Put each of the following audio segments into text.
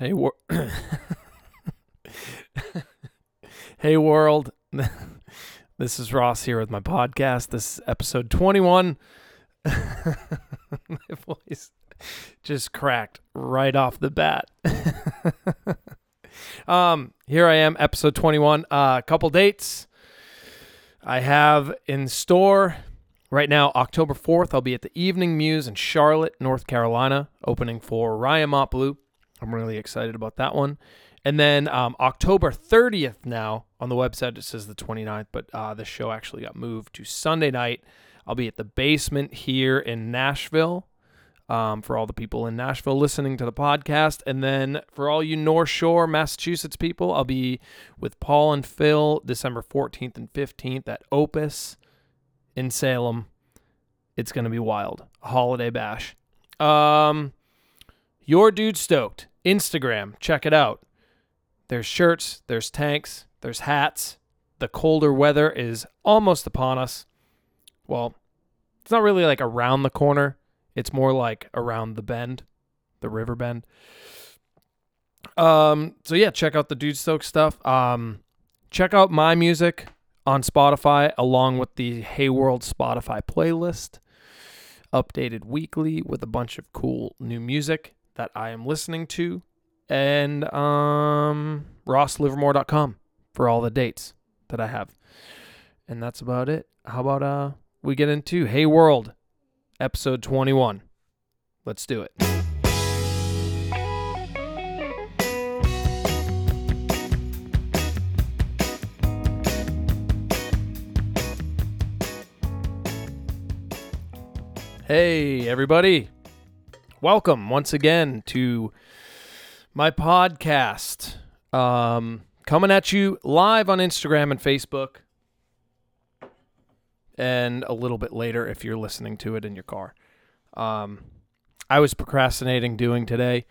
Hey, wor- hey world. this is Ross here with my podcast. This is episode 21. my voice just cracked right off the bat. um, here I am, episode 21. A uh, couple dates I have in store right now. October 4th, I'll be at the Evening Muse in Charlotte, North Carolina, opening for Ryan Montbleau. I'm really excited about that one. And then um, October 30th now on the website, it says the 29th, but uh, the show actually got moved to Sunday night. I'll be at the basement here in Nashville um, for all the people in Nashville listening to the podcast. And then for all you North Shore, Massachusetts people, I'll be with Paul and Phil December 14th and 15th at Opus in Salem. It's going to be wild. A holiday bash. Um, your Dude Stoked, Instagram, check it out. There's shirts, there's tanks, there's hats. The colder weather is almost upon us. Well, it's not really like around the corner, it's more like around the bend, the river bend. Um, so yeah, check out the Dude Stoke stuff. Um, check out my music on Spotify along with the Hey World Spotify playlist, updated weekly with a bunch of cool new music that I am listening to, and um, rosslivermore.com for all the dates that I have. And that's about it. How about uh we get into Hey World, episode 21. Let's do it. Hey, everybody. Welcome once again to my podcast. Um, coming at you live on Instagram and Facebook, and a little bit later if you're listening to it in your car. Um, I was procrastinating doing today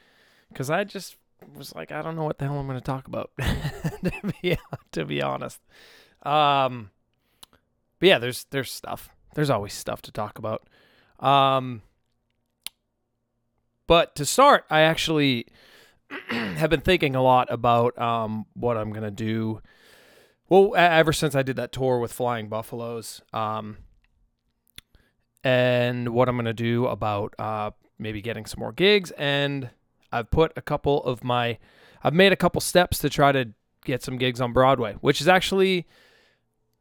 because I just was like, I don't know what the hell I'm going to talk about, to be to be honest. Um, but yeah, there's there's stuff. There's always stuff to talk about. Um, but to start, I actually have been thinking a lot about um, what I'm gonna do. Well, ever since I did that tour with Flying Buffaloes, um, and what I'm gonna do about uh, maybe getting some more gigs. And I've put a couple of my, I've made a couple steps to try to get some gigs on Broadway, which is actually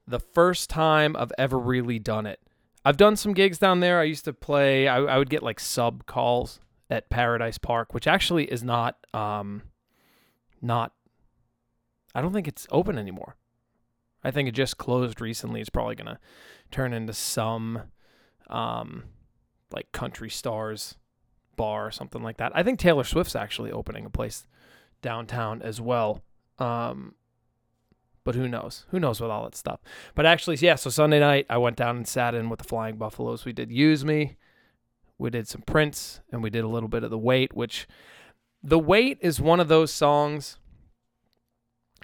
the first time I've ever really done it. I've done some gigs down there. I used to play. I, I would get like sub calls at Paradise Park, which actually is not um not I don't think it's open anymore. I think it just closed recently. It's probably gonna turn into some um like country stars bar or something like that. I think Taylor Swift's actually opening a place downtown as well. Um but who knows? Who knows with all that stuff? But actually, yeah. So Sunday night, I went down and sat in with the Flying Buffaloes. We did "Use Me," we did some Prince, and we did a little bit of The Weight, which The Weight is one of those songs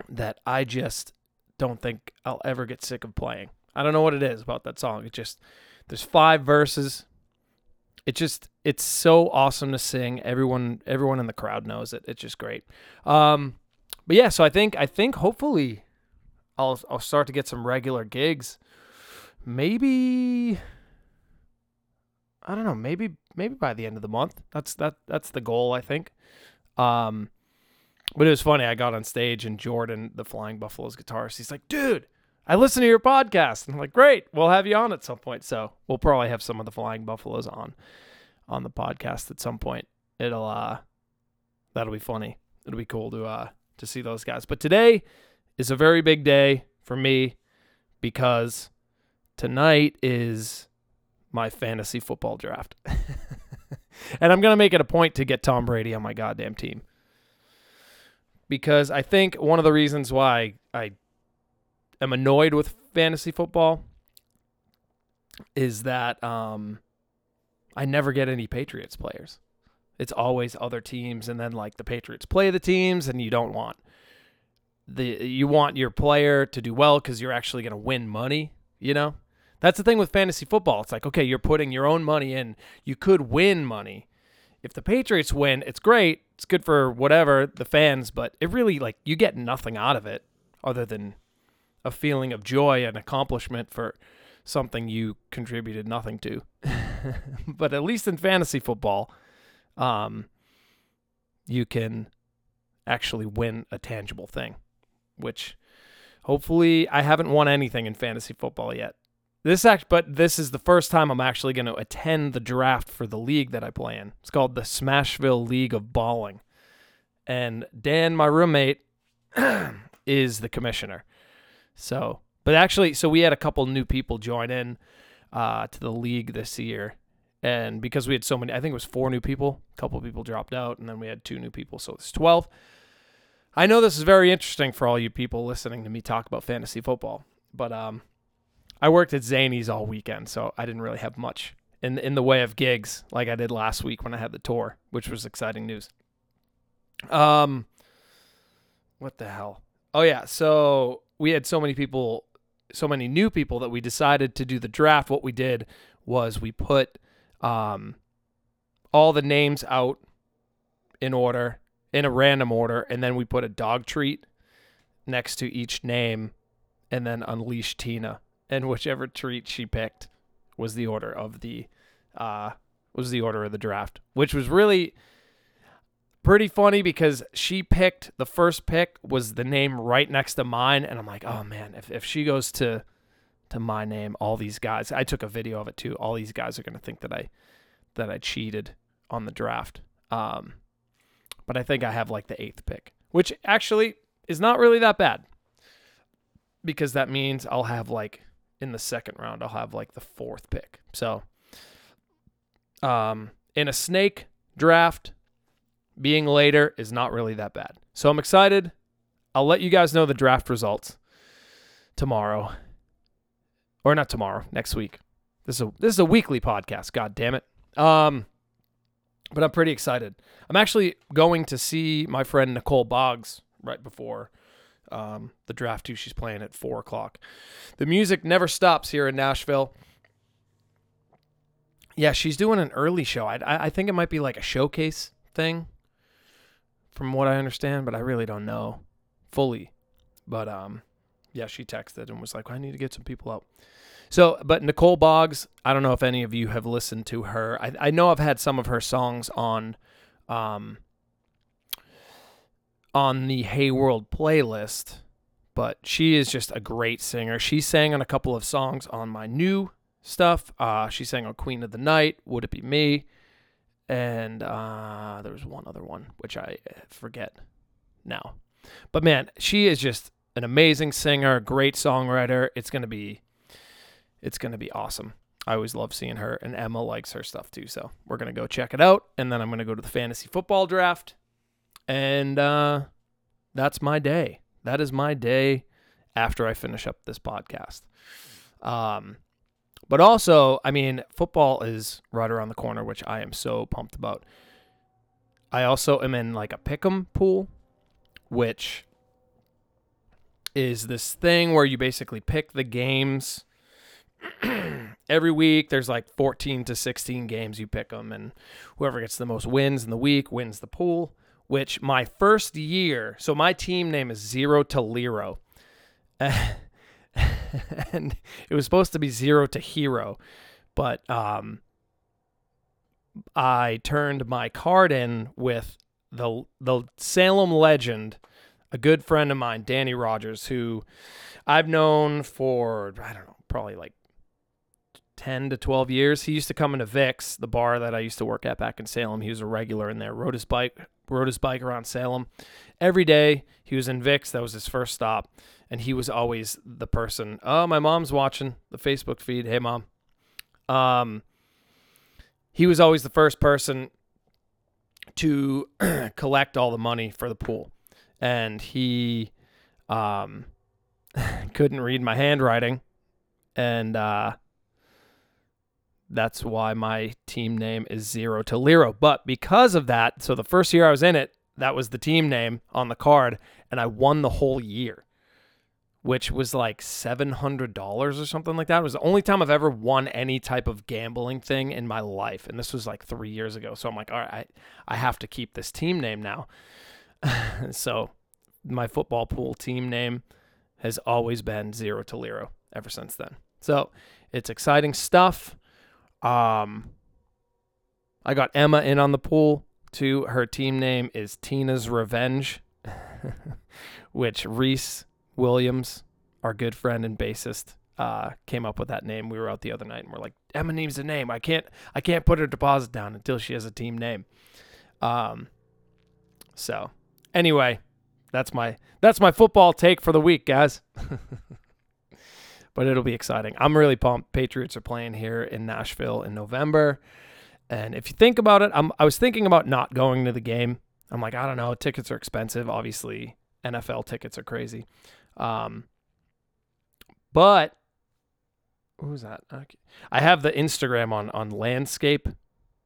that I just don't think I'll ever get sick of playing. I don't know what it is about that song. It just there's five verses. It just it's so awesome to sing. Everyone everyone in the crowd knows it. It's just great. Um but yeah, so I think I think hopefully I'll I'll start to get some regular gigs. Maybe I don't know, maybe maybe by the end of the month. That's that that's the goal, I think. Um but it was funny. I got on stage and Jordan, the Flying Buffaloes guitarist, he's like, "Dude, I listen to your podcast." And I'm like, "Great, we'll have you on at some point." So we'll probably have some of the Flying Buffaloes on on the podcast at some point. It'll uh that'll be funny. It'll be cool to uh to see those guys. But today is a very big day for me because tonight is my fantasy football draft. and I'm going to make it a point to get Tom Brady on my goddamn team. Because I think one of the reasons why I am annoyed with fantasy football is that um, I never get any Patriots players. It's always other teams, and then like the Patriots play the teams, and you don't want the you want your player to do well because you're actually going to win money. You know, that's the thing with fantasy football. It's like, okay, you're putting your own money in. You could win money if the Patriots win, it's great. It's good for whatever the fans, but it really like you get nothing out of it other than a feeling of joy and accomplishment for something you contributed nothing to. but at least in fantasy football, um, you can actually win a tangible thing, which hopefully I haven't won anything in fantasy football yet. This act, but this is the first time I'm actually going to attend the draft for the league that I play in. It's called the Smashville League of Balling, and Dan, my roommate, is the commissioner. So, but actually, so we had a couple new people join in uh, to the league this year, and because we had so many, I think it was four new people. A couple people dropped out, and then we had two new people, so it's twelve. I know this is very interesting for all you people listening to me talk about fantasy football, but um, I worked at Zany's all weekend, so I didn't really have much in in the way of gigs like I did last week when I had the tour, which was exciting news. Um, what the hell? Oh yeah, so we had so many people, so many new people that we decided to do the draft. What we did was we put um all the names out in order in a random order, and then we put a dog treat next to each name, and then unleash Tina and whichever treat she picked was the order of the uh was the order of the draft, which was really pretty funny because she picked the first pick was the name right next to mine and I'm like, "Oh man, if if she goes to to my name, all these guys, I took a video of it too. All these guys are going to think that I that I cheated on the draft." Um but I think I have like the 8th pick, which actually is not really that bad. Because that means I'll have like in the second round, I'll have like the fourth pick. So, um, in a snake draft, being later is not really that bad. So I'm excited. I'll let you guys know the draft results tomorrow, or not tomorrow, next week. This is a this is a weekly podcast. God damn it. Um, but I'm pretty excited. I'm actually going to see my friend Nicole Boggs right before um, the draft too. She's playing at four o'clock. The music never stops here in Nashville. Yeah, she's doing an early show. I, I think it might be like a showcase thing, from what I understand, but I really don't know fully. But um, yeah, she texted and was like, "I need to get some people out." So, but Nicole Boggs, I don't know if any of you have listened to her. I, I know I've had some of her songs on um, on the Hey World playlist, but she is just a great singer. She sang on a couple of songs on my new stuff. Uh, she sang on Queen of the Night, Would It Be Me? And uh, there was one other one, which I uh, forget now. But man, she is just an amazing singer, great songwriter. It's gonna be, it's gonna be awesome. I always love seeing her, and Emma likes her stuff too. So we're gonna go check it out, and then I'm gonna go to the fantasy football draft and uh, that's my day. That is my day after I finish up this podcast. Um, but also, I mean, football is right around the corner, which I am so pumped about. I also am in like a pick'em pool, which is this thing where you basically pick the games every week. There's like 14 to 16 games you pick them, and whoever gets the most wins in the week wins the pool which my first year, so my team name is Zero to Lero. and it was supposed to be Zero to Hero, but um, I turned my card in with the the Salem legend, a good friend of mine, Danny Rogers, who I've known for I don't know, probably like 10 to 12 years. He used to come into Vix, the bar that I used to work at back in Salem. He was a regular in there, rode his bike, rode his bike around Salem every day. He was in Vix. That was his first stop. And he was always the person, oh, my mom's watching the Facebook feed. Hey, mom. Um, he was always the first person to collect all the money for the pool. And he um, couldn't read my handwriting. And uh, that's why my team name is Zero to Lero. But because of that, so the first year I was in it, that was the team name on the card, and I won the whole year, which was like $700 or something like that. It was the only time I've ever won any type of gambling thing in my life. And this was like three years ago. So I'm like, all right, I, I have to keep this team name now. so my football pool team name has always been Zero to Lero ever since then. So it's exciting stuff. Um, I got Emma in on the pool too. Her team name is Tina's Revenge, which Reese Williams, our good friend and bassist, uh, came up with that name. We were out the other night and we're like, Emma needs a name. I can't I can't put her deposit down until she has a team name. Um so anyway, that's my that's my football take for the week, guys. but it'll be exciting. I'm really pumped. Patriots are playing here in Nashville in November. And if you think about it, I'm I was thinking about not going to the game. I'm like, I don't know, tickets are expensive. Obviously, NFL tickets are crazy. Um, but who's that? Okay. I have the Instagram on on landscape.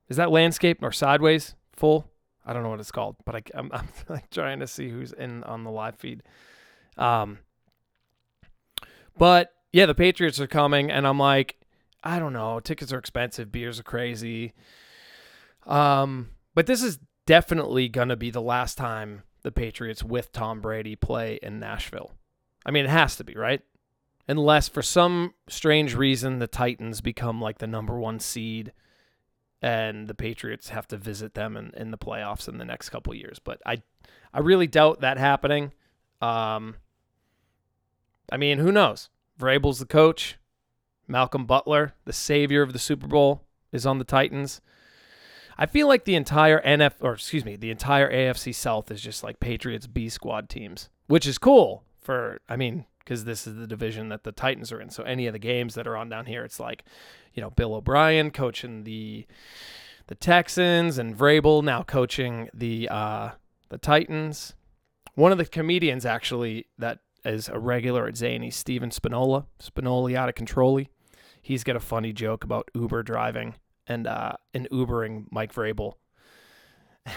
Is that landscape or sideways full? I don't know what it's called, but I, am I'm, I'm like trying to see who's in on the live feed. Um, but yeah, the Patriots are coming, and I'm like, I don't know, tickets are expensive, beers are crazy. Um, but this is definitely gonna be the last time the Patriots with Tom Brady play in Nashville. I mean, it has to be, right? Unless for some strange reason the Titans become like the number one seed and the Patriots have to visit them in, in the playoffs in the next couple years. But I I really doubt that happening. Um, I mean, who knows? Vrabel's the coach. Malcolm Butler, the savior of the Super Bowl, is on the Titans. I feel like the entire NF or excuse me, the entire AFC South is just like Patriots B squad teams, which is cool for I mean, because this is the division that the Titans are in. So any of the games that are on down here, it's like, you know, Bill O'Brien coaching the the Texans and Vrabel now coaching the uh, the Titans. One of the comedians actually that is a regular at Zany, Steven Spinola, Spinoli out of control. He's got a funny joke about Uber driving and uh, and Ubering Mike Vrabel.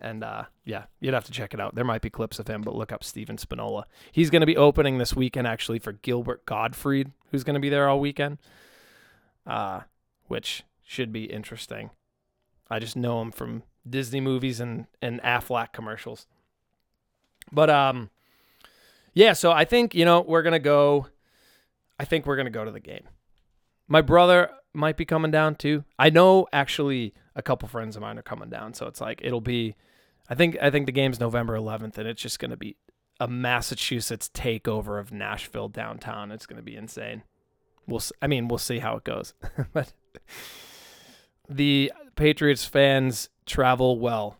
And uh, yeah, you'd have to check it out. There might be clips of him, but look up Steven Spinola. He's going to be opening this weekend actually for Gilbert Gottfried, who's going to be there all weekend, uh, which should be interesting. I just know him from Disney movies and and Aflac commercials. But um, yeah. So I think you know we're gonna go. I think we're gonna go to the game. My brother might be coming down too. I know actually a couple friends of mine are coming down, so it's like it'll be I think I think the game's November 11th, and it's just going to be a Massachusetts takeover of Nashville downtown. It's going to be insane. We'll I mean we'll see how it goes, but the Patriots fans travel well.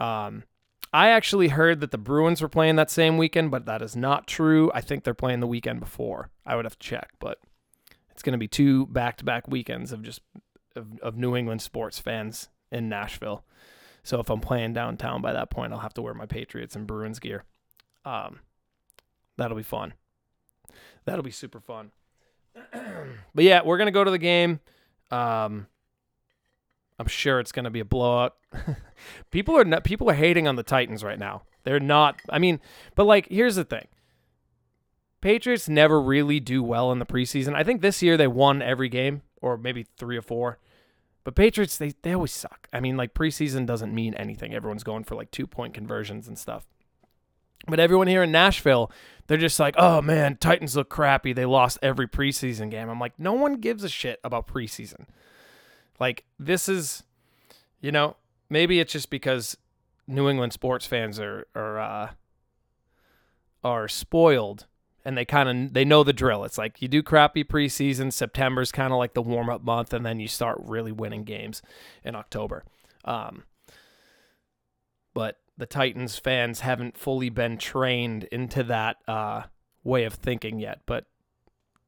Um, I actually heard that the Bruins were playing that same weekend, but that is not true. I think they're playing the weekend before. I would have to check, but it's going to be two back-to-back weekends of just of, of New England sports fans in Nashville. So if I'm playing downtown by that point, I'll have to wear my Patriots and Bruins gear. Um, that'll be fun. That'll be super fun. but yeah, we're gonna go to the game. Um, I'm sure it's gonna be a blowout. people are not, people are hating on the Titans right now. They're not. I mean, but like, here's the thing. Patriots never really do well in the preseason. I think this year they won every game, or maybe three or four. But Patriots, they, they always suck. I mean, like preseason doesn't mean anything. Everyone's going for like two point conversions and stuff. But everyone here in Nashville, they're just like, oh man, Titans look crappy. They lost every preseason game. I'm like, no one gives a shit about preseason. Like, this is, you know, maybe it's just because New England sports fans are are uh, are spoiled and they kind of they know the drill. It's like you do crappy preseason. September's kind of like the warm up month, and then you start really winning games in October. Um, but the Titans fans haven't fully been trained into that uh, way of thinking yet. But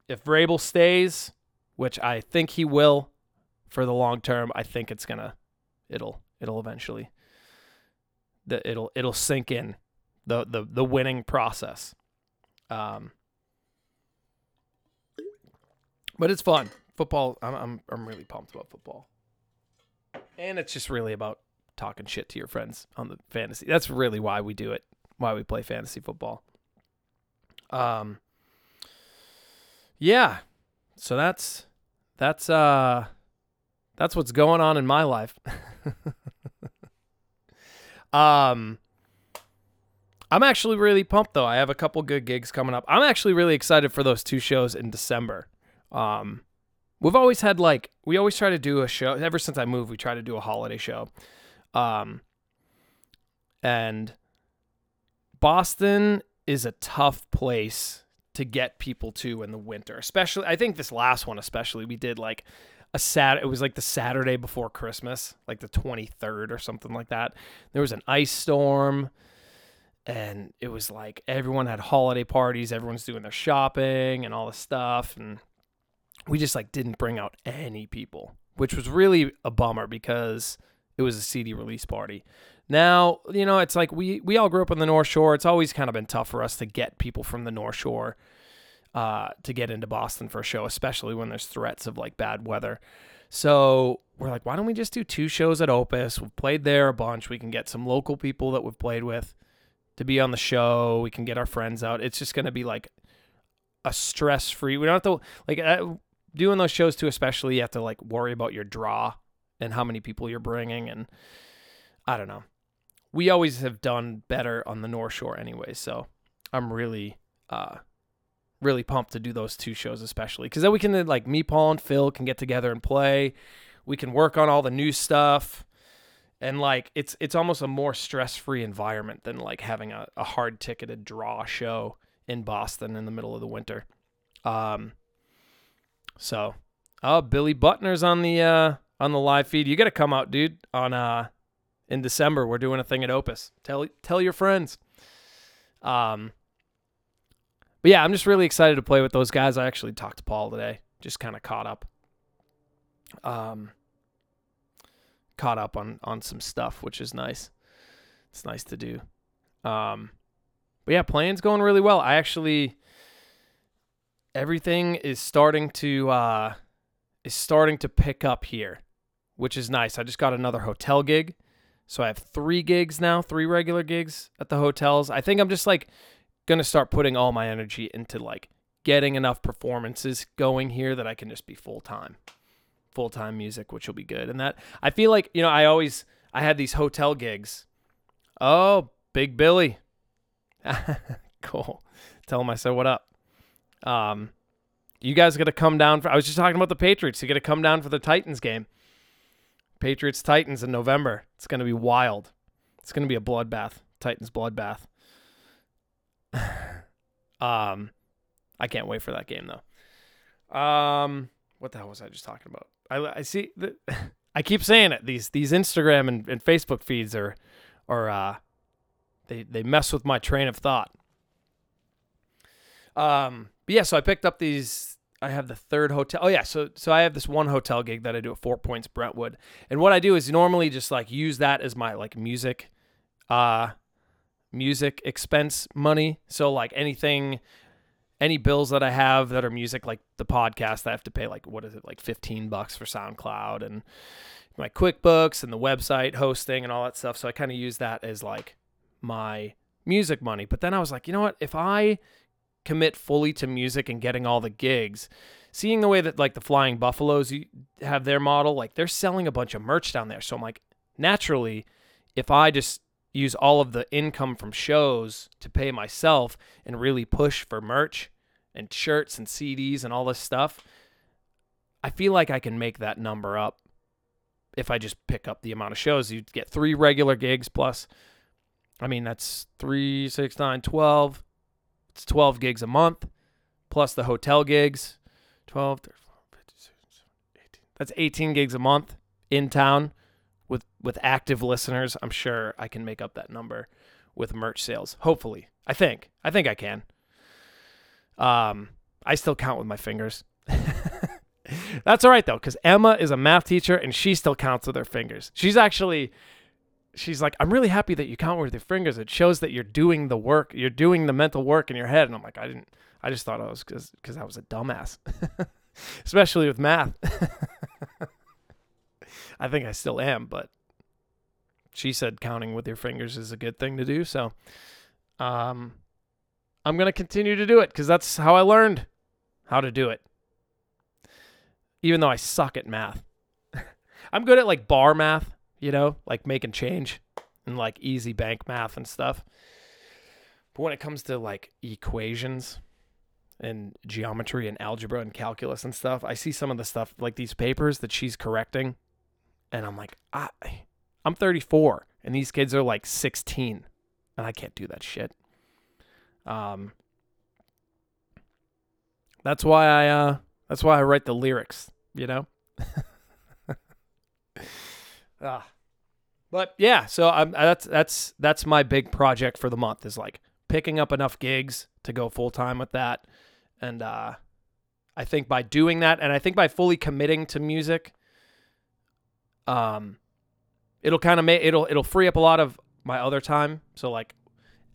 if Vrabel stays, which I think he will for the long term, I think it's gonna it'll it'll eventually the it'll it'll sink in the the the winning process. Um, but it's fun. Football. I'm, I'm I'm really pumped about football, and it's just really about talking shit to your friends on the fantasy. That's really why we do it. Why we play fantasy football. Um, yeah, so that's that's uh that's what's going on in my life. um, I'm actually really pumped though. I have a couple good gigs coming up. I'm actually really excited for those two shows in December. Um, we've always had like we always try to do a show ever since I moved. We try to do a holiday show. Um, and Boston is a tough place to get people to in the winter. Especially, I think this last one, especially, we did like a sat. It was like the Saturday before Christmas, like the 23rd or something like that. There was an ice storm, and it was like everyone had holiday parties. Everyone's doing their shopping and all this stuff, and we just like didn't bring out any people, which was really a bummer because it was a CD release party. Now, you know, it's like we we all grew up on the North Shore. It's always kind of been tough for us to get people from the North Shore uh, to get into Boston for a show, especially when there's threats of like bad weather. So we're like, why don't we just do two shows at Opus? We've played there a bunch. We can get some local people that we've played with to be on the show. We can get our friends out. It's just going to be like a stress free. We don't have to like uh, doing those shows too. Especially you have to like worry about your draw and how many people you're bringing, and I don't know we always have done better on the North Shore anyway. So I'm really, uh, really pumped to do those two shows, especially because then we can like me, Paul, and Phil can get together and play. We can work on all the new stuff, and like it's it's almost a more stress free environment than like having a, a hard ticketed draw show in Boston in the middle of the winter. Um. So, oh, Billy Butner's on the uh on the live feed. You got to come out, dude, on uh in December. We're doing a thing at Opus. Tell tell your friends. Um, but yeah, I'm just really excited to play with those guys. I actually talked to Paul today, just kind of caught up. Um, caught up on on some stuff, which is nice. It's nice to do. Um, but yeah, playing's going really well. I actually everything is starting to uh is starting to pick up here, which is nice. I just got another hotel gig so I have three gigs now, three regular gigs at the hotels. I think I'm just like gonna start putting all my energy into like getting enough performances going here that I can just be full time, full time music, which will be good. And that I feel like you know I always I had these hotel gigs. Oh, Big Billy, cool. Tell him I said what up. Um, you guys to come down for. I was just talking about the Patriots. You got to come down for the Titans game. Patriots Titans in November. It's going to be wild. It's going to be a bloodbath. Titans bloodbath. um, I can't wait for that game though. Um, what the hell was I just talking about? I, I see that I keep saying it. These these Instagram and, and Facebook feeds are are uh, they they mess with my train of thought. Um, but yeah, so I picked up these I have the third hotel. Oh yeah, so so I have this one hotel gig that I do at Four Points Brentwood, and what I do is normally just like use that as my like music, uh, music expense money. So like anything, any bills that I have that are music, like the podcast, I have to pay like what is it like fifteen bucks for SoundCloud and my QuickBooks and the website hosting and all that stuff. So I kind of use that as like my music money. But then I was like, you know what? If I commit fully to music and getting all the gigs, seeing the way that like the Flying Buffaloes have their model, like they're selling a bunch of merch down there. So I'm like, naturally, if I just use all of the income from shows to pay myself and really push for merch and shirts and CDs and all this stuff, I feel like I can make that number up if I just pick up the amount of shows. You'd get three regular gigs plus, I mean, that's three, six, nine, 12. It's 12 gigs a month plus the hotel gigs. 12, 13, 15, 16, 18. That's 18 gigs a month in town with with active listeners. I'm sure I can make up that number with merch sales. Hopefully. I think. I think I can. Um I still count with my fingers. That's all right though, because Emma is a math teacher and she still counts with her fingers. She's actually she's like, I'm really happy that you count with your fingers. It shows that you're doing the work, you're doing the mental work in your head. And I'm like, I didn't, I just thought I was because because I was a dumbass, especially with math. I think I still am, but she said counting with your fingers is a good thing to do. So, um, I'm going to continue to do it because that's how I learned how to do it. Even though I suck at math. I'm good at like bar math, you know, like making change and like easy bank math and stuff. But when it comes to like equations and geometry and algebra and calculus and stuff, I see some of the stuff like these papers that she's correcting and I'm like, I I'm 34 and these kids are like 16 and I can't do that shit. Um That's why I uh that's why I write the lyrics, you know? ah. But yeah, so I'm that's that's that's my big project for the month is like picking up enough gigs to go full time with that. And uh I think by doing that and I think by fully committing to music um it'll kind of make it'll it'll free up a lot of my other time. So like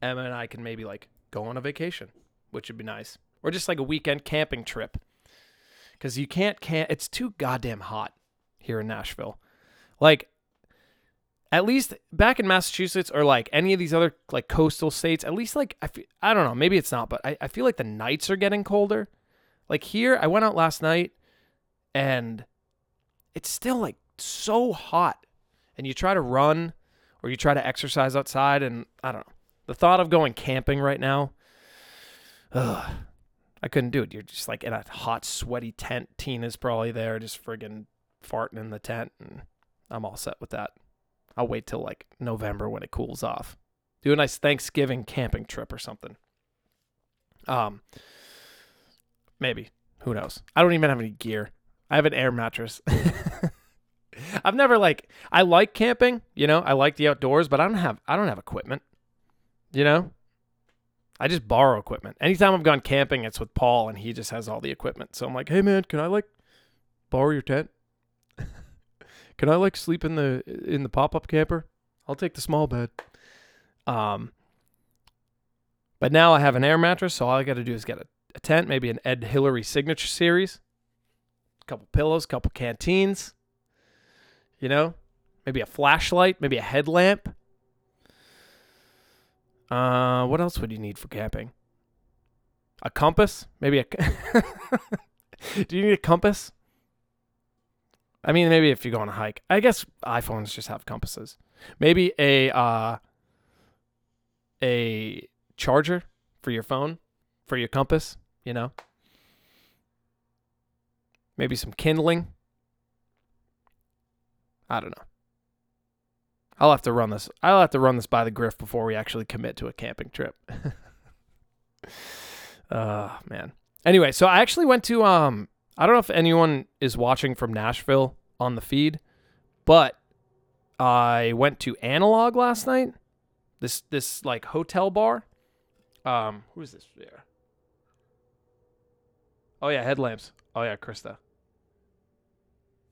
Emma and I can maybe like go on a vacation, which would be nice, or just like a weekend camping trip. Because you can't camp; it's too goddamn hot here in Nashville. Like at least back in Massachusetts or like any of these other like coastal states, at least like I, feel, I don't know, maybe it's not, but I, I feel like the nights are getting colder. Like here, I went out last night and it's still like so hot and you try to run or you try to exercise outside and I don't know. The thought of going camping right now, ugh, I couldn't do it. You're just like in a hot, sweaty tent. Tina's probably there, just friggin' farting in the tent, and I'm all set with that. I'll wait till like November when it cools off. Do a nice Thanksgiving camping trip or something. Um, maybe. Who knows? I don't even have any gear. I have an air mattress. I've never like I like camping, you know, I like the outdoors, but I don't have I don't have equipment. You know? I just borrow equipment. Anytime I've gone camping, it's with Paul and he just has all the equipment. So I'm like, "Hey man, can I like borrow your tent? can I like sleep in the in the pop-up camper? I'll take the small bed." Um but now I have an air mattress, so all I got to do is get a, a tent, maybe an Ed Hillary signature series, a couple pillows, couple canteens, you know, maybe a flashlight, maybe a headlamp. Uh, what else would you need for camping? A compass? Maybe a. Do you need a compass? I mean, maybe if you go on a hike. I guess iPhones just have compasses. Maybe a uh, a charger for your phone, for your compass. You know. Maybe some kindling. I don't know. I'll have to run this. I'll have to run this by the Griff before we actually commit to a camping trip. uh man. Anyway, so I actually went to um I don't know if anyone is watching from Nashville on the feed, but I went to Analog last night. This this like hotel bar. Um who is this there? Oh yeah, headlamps. Oh yeah, Krista.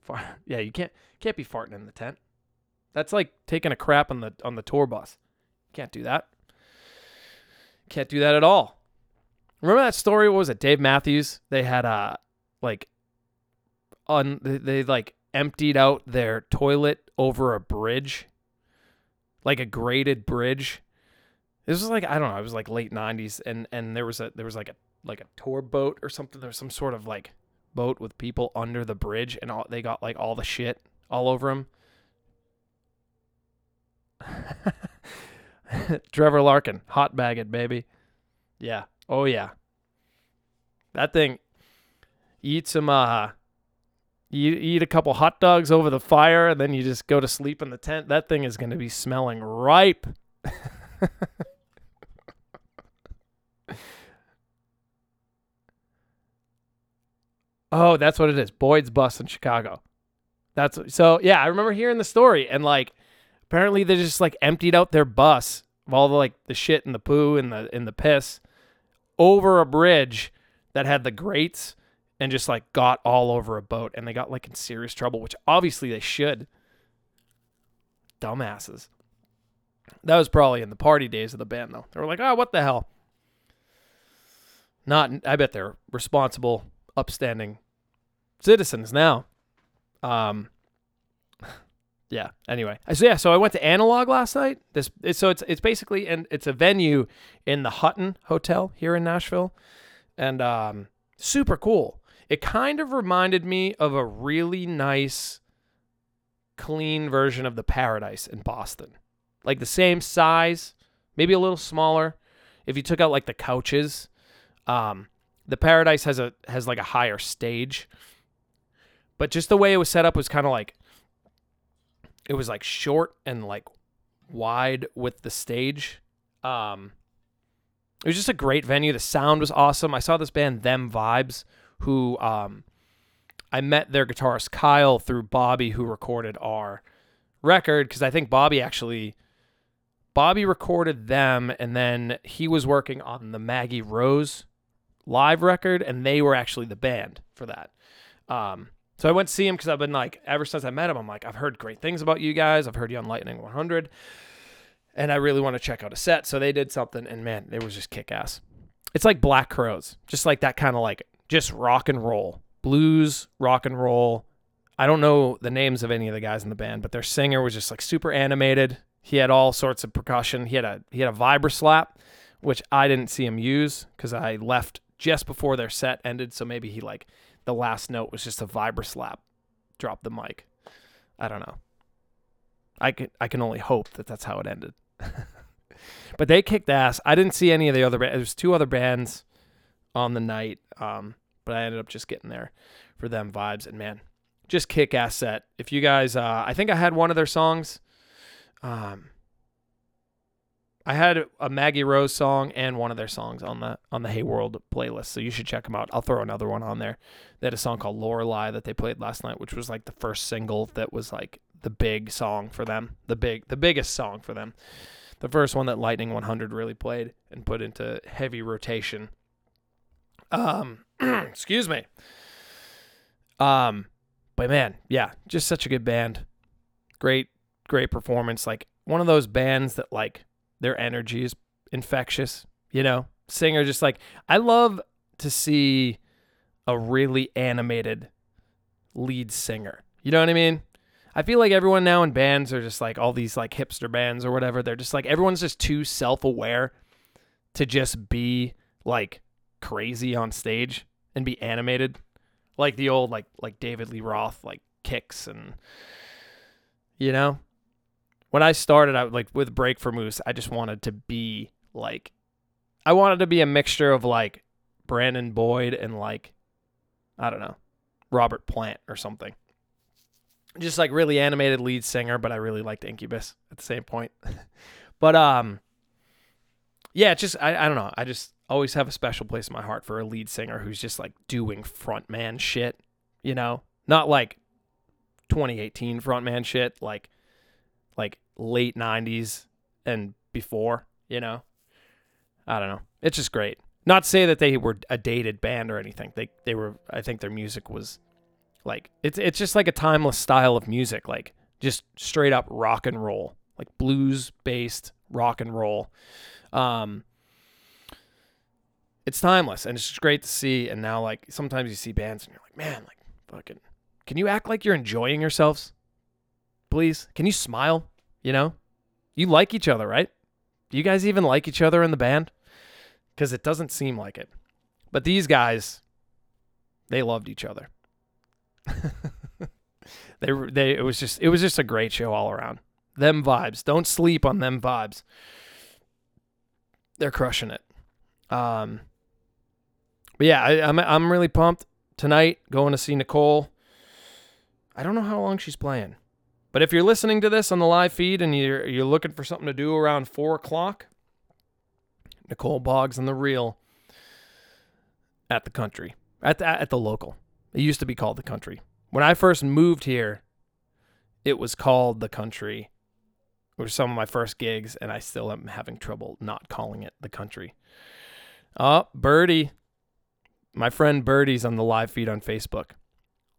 Far- yeah, you can't can't be farting in the tent. That's like taking a crap on the on the tour bus. Can't do that. Can't do that at all. Remember that story? What was it? Dave Matthews. They had uh like on they, they like emptied out their toilet over a bridge, like a grated bridge. This was like I don't know. It was like late '90s, and and there was a there was like a like a tour boat or something. There was some sort of like boat with people under the bridge, and all they got like all the shit all over them. Trevor Larkin, hot bag it, baby. Yeah. Oh yeah. That thing. Eat some uh you eat a couple hot dogs over the fire and then you just go to sleep in the tent. That thing is going to be smelling ripe. oh, that's what it is. Boyd's bus in Chicago. That's so yeah, I remember hearing the story and like apparently they just like emptied out their bus of all the like the shit and the poo and the and the piss over a bridge that had the grates and just like got all over a boat and they got like in serious trouble, which obviously they should. Dumbasses. That was probably in the party days of the band though. They were like, "Oh, what the hell?" Not I bet they're responsible, upstanding citizens now. Um, yeah. Anyway, so yeah, so I went to Analog last night. This so it's it's basically and it's a venue in the Hutton Hotel here in Nashville, and um, super cool. It kind of reminded me of a really nice, clean version of the Paradise in Boston, like the same size, maybe a little smaller. If you took out like the couches, um, the Paradise has a has like a higher stage, but just the way it was set up was kind of like it was like short and like wide with the stage. Um, it was just a great venue. The sound was awesome. I saw this band, Them Vibes, who um, I met their guitarist Kyle through Bobby, who recorded our record. Because I think Bobby actually, Bobby recorded them, and then he was working on the Maggie Rose live record, and they were actually the band for that. Um, so I went to see him because I've been like, ever since I met him, I'm like, I've heard great things about you guys. I've heard you on Lightning 100, and I really want to check out a set. So they did something, and man, it was just kick ass. It's like Black Crowes, just like that kind of like just rock and roll, blues, rock and roll. I don't know the names of any of the guys in the band, but their singer was just like super animated. He had all sorts of percussion. He had a he had a vibra slap, which I didn't see him use because I left just before their set ended. So maybe he like the last note was just a vibra slap. Drop the mic. I don't know. I can I can only hope that that's how it ended. but they kicked ass. I didn't see any of the other bands. There's two other bands on the night, um, but I ended up just getting there for them vibes. And man, just kick ass set. If you guys, uh, I think I had one of their songs. Um, I had a Maggie Rose song and one of their songs on the on the Hey World playlist, so you should check them out. I'll throw another one on there. They had a song called Lorelei that they played last night, which was like the first single that was like the big song for them, the big the biggest song for them, the first one that Lightning 100 really played and put into heavy rotation. Um, excuse me. Um, but man, yeah, just such a good band. Great, great performance. Like one of those bands that like their energy is infectious, you know? Singer just like I love to see a really animated lead singer. You know what I mean? I feel like everyone now in bands are just like all these like hipster bands or whatever. They're just like everyone's just too self-aware to just be like crazy on stage and be animated. Like the old like like David Lee Roth like kicks and you know? When I started out like with Break for Moose, I just wanted to be like I wanted to be a mixture of like Brandon Boyd and like I don't know, Robert Plant or something. Just like really animated lead singer, but I really liked Incubus at the same point. but um yeah, just I, I don't know. I just always have a special place in my heart for a lead singer who's just like doing frontman shit, you know? Not like 2018 frontman shit, like late 90s and before, you know? I don't know. It's just great. Not to say that they were a dated band or anything. They they were I think their music was like it's it's just like a timeless style of music, like just straight up rock and roll, like blues based rock and roll. Um it's timeless and it's just great to see and now like sometimes you see bands and you're like, "Man, like fucking can you act like you're enjoying yourselves? Please? Can you smile? You know, you like each other, right? Do you guys even like each other in the band? Because it doesn't seem like it. But these guys, they loved each other. they they it was just it was just a great show all around. Them vibes. Don't sleep on them vibes. They're crushing it. Um, but yeah, I, I'm I'm really pumped tonight. Going to see Nicole. I don't know how long she's playing. But if you're listening to this on the live feed and you're you're looking for something to do around four o'clock, Nicole Boggs and the Real at the country at the, at the local. It used to be called the country. When I first moved here, it was called the country. Was some of my first gigs, and I still am having trouble not calling it the country. Oh, Birdie. My friend Birdie's on the live feed on Facebook.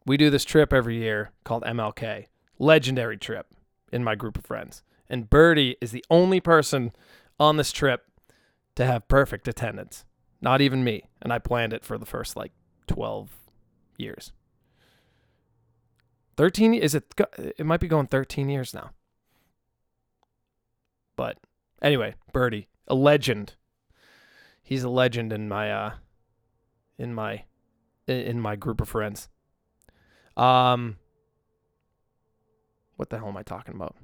We do this trip every year called MLK legendary trip in my group of friends. And Birdie is the only person on this trip to have perfect attendance. Not even me. And I planned it for the first like 12 years. 13 is it it might be going 13 years now. But anyway, Birdie, a legend. He's a legend in my uh in my in- in my group of friends. Um what the hell am I talking about?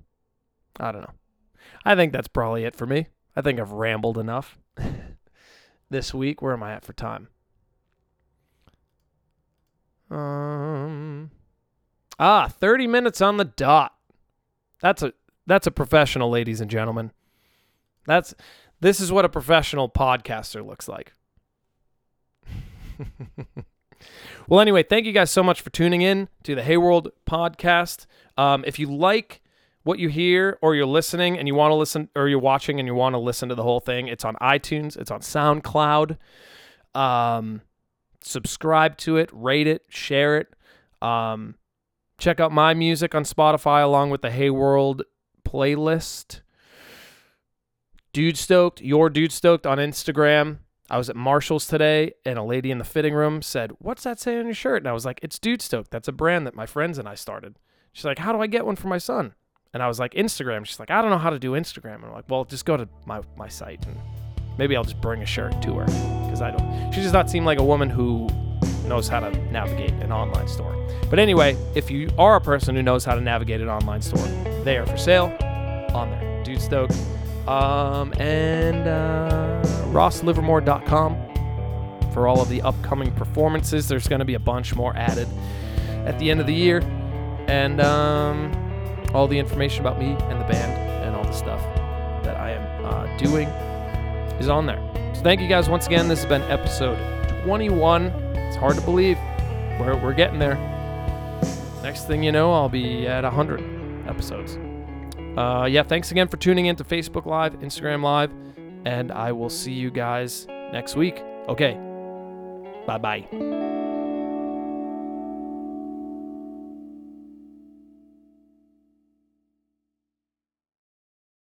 I don't know. I think that's probably it for me. I think I've rambled enough this week. Where am I at for time? Um Ah, 30 minutes on the dot. That's a that's a professional, ladies and gentlemen. That's this is what a professional podcaster looks like. well, anyway, thank you guys so much for tuning in to the Hey World podcast. Um, if you like what you hear or you're listening and you want to listen or you're watching and you want to listen to the whole thing, it's on iTunes, it's on SoundCloud. Um, subscribe to it, rate it, share it. Um, check out my music on Spotify along with the Hey World playlist. Dude Stoked, your Dude Stoked on Instagram. I was at Marshall's today and a lady in the fitting room said, What's that say on your shirt? And I was like, It's Dude Stoked. That's a brand that my friends and I started. She's like, How do I get one for my son? And I was like, Instagram. She's like, I don't know how to do Instagram. And I'm like, Well, just go to my, my site and maybe I'll just bring a shirt to her. Because I don't. She does not seem like a woman who knows how to navigate an online store. But anyway, if you are a person who knows how to navigate an online store, they are for sale on there. Dude Stoked. Um, and uh, rosslivermore.com for all of the upcoming performances. There's going to be a bunch more added at the end of the year. And um, all the information about me and the band and all the stuff that I am uh, doing is on there. So thank you guys once again. This has been episode 21. It's hard to believe. We're, we're getting there. Next thing you know, I'll be at 100 episodes. Uh, yeah, thanks again for tuning in to Facebook Live, Instagram Live, and I will see you guys next week. Okay. Bye bye.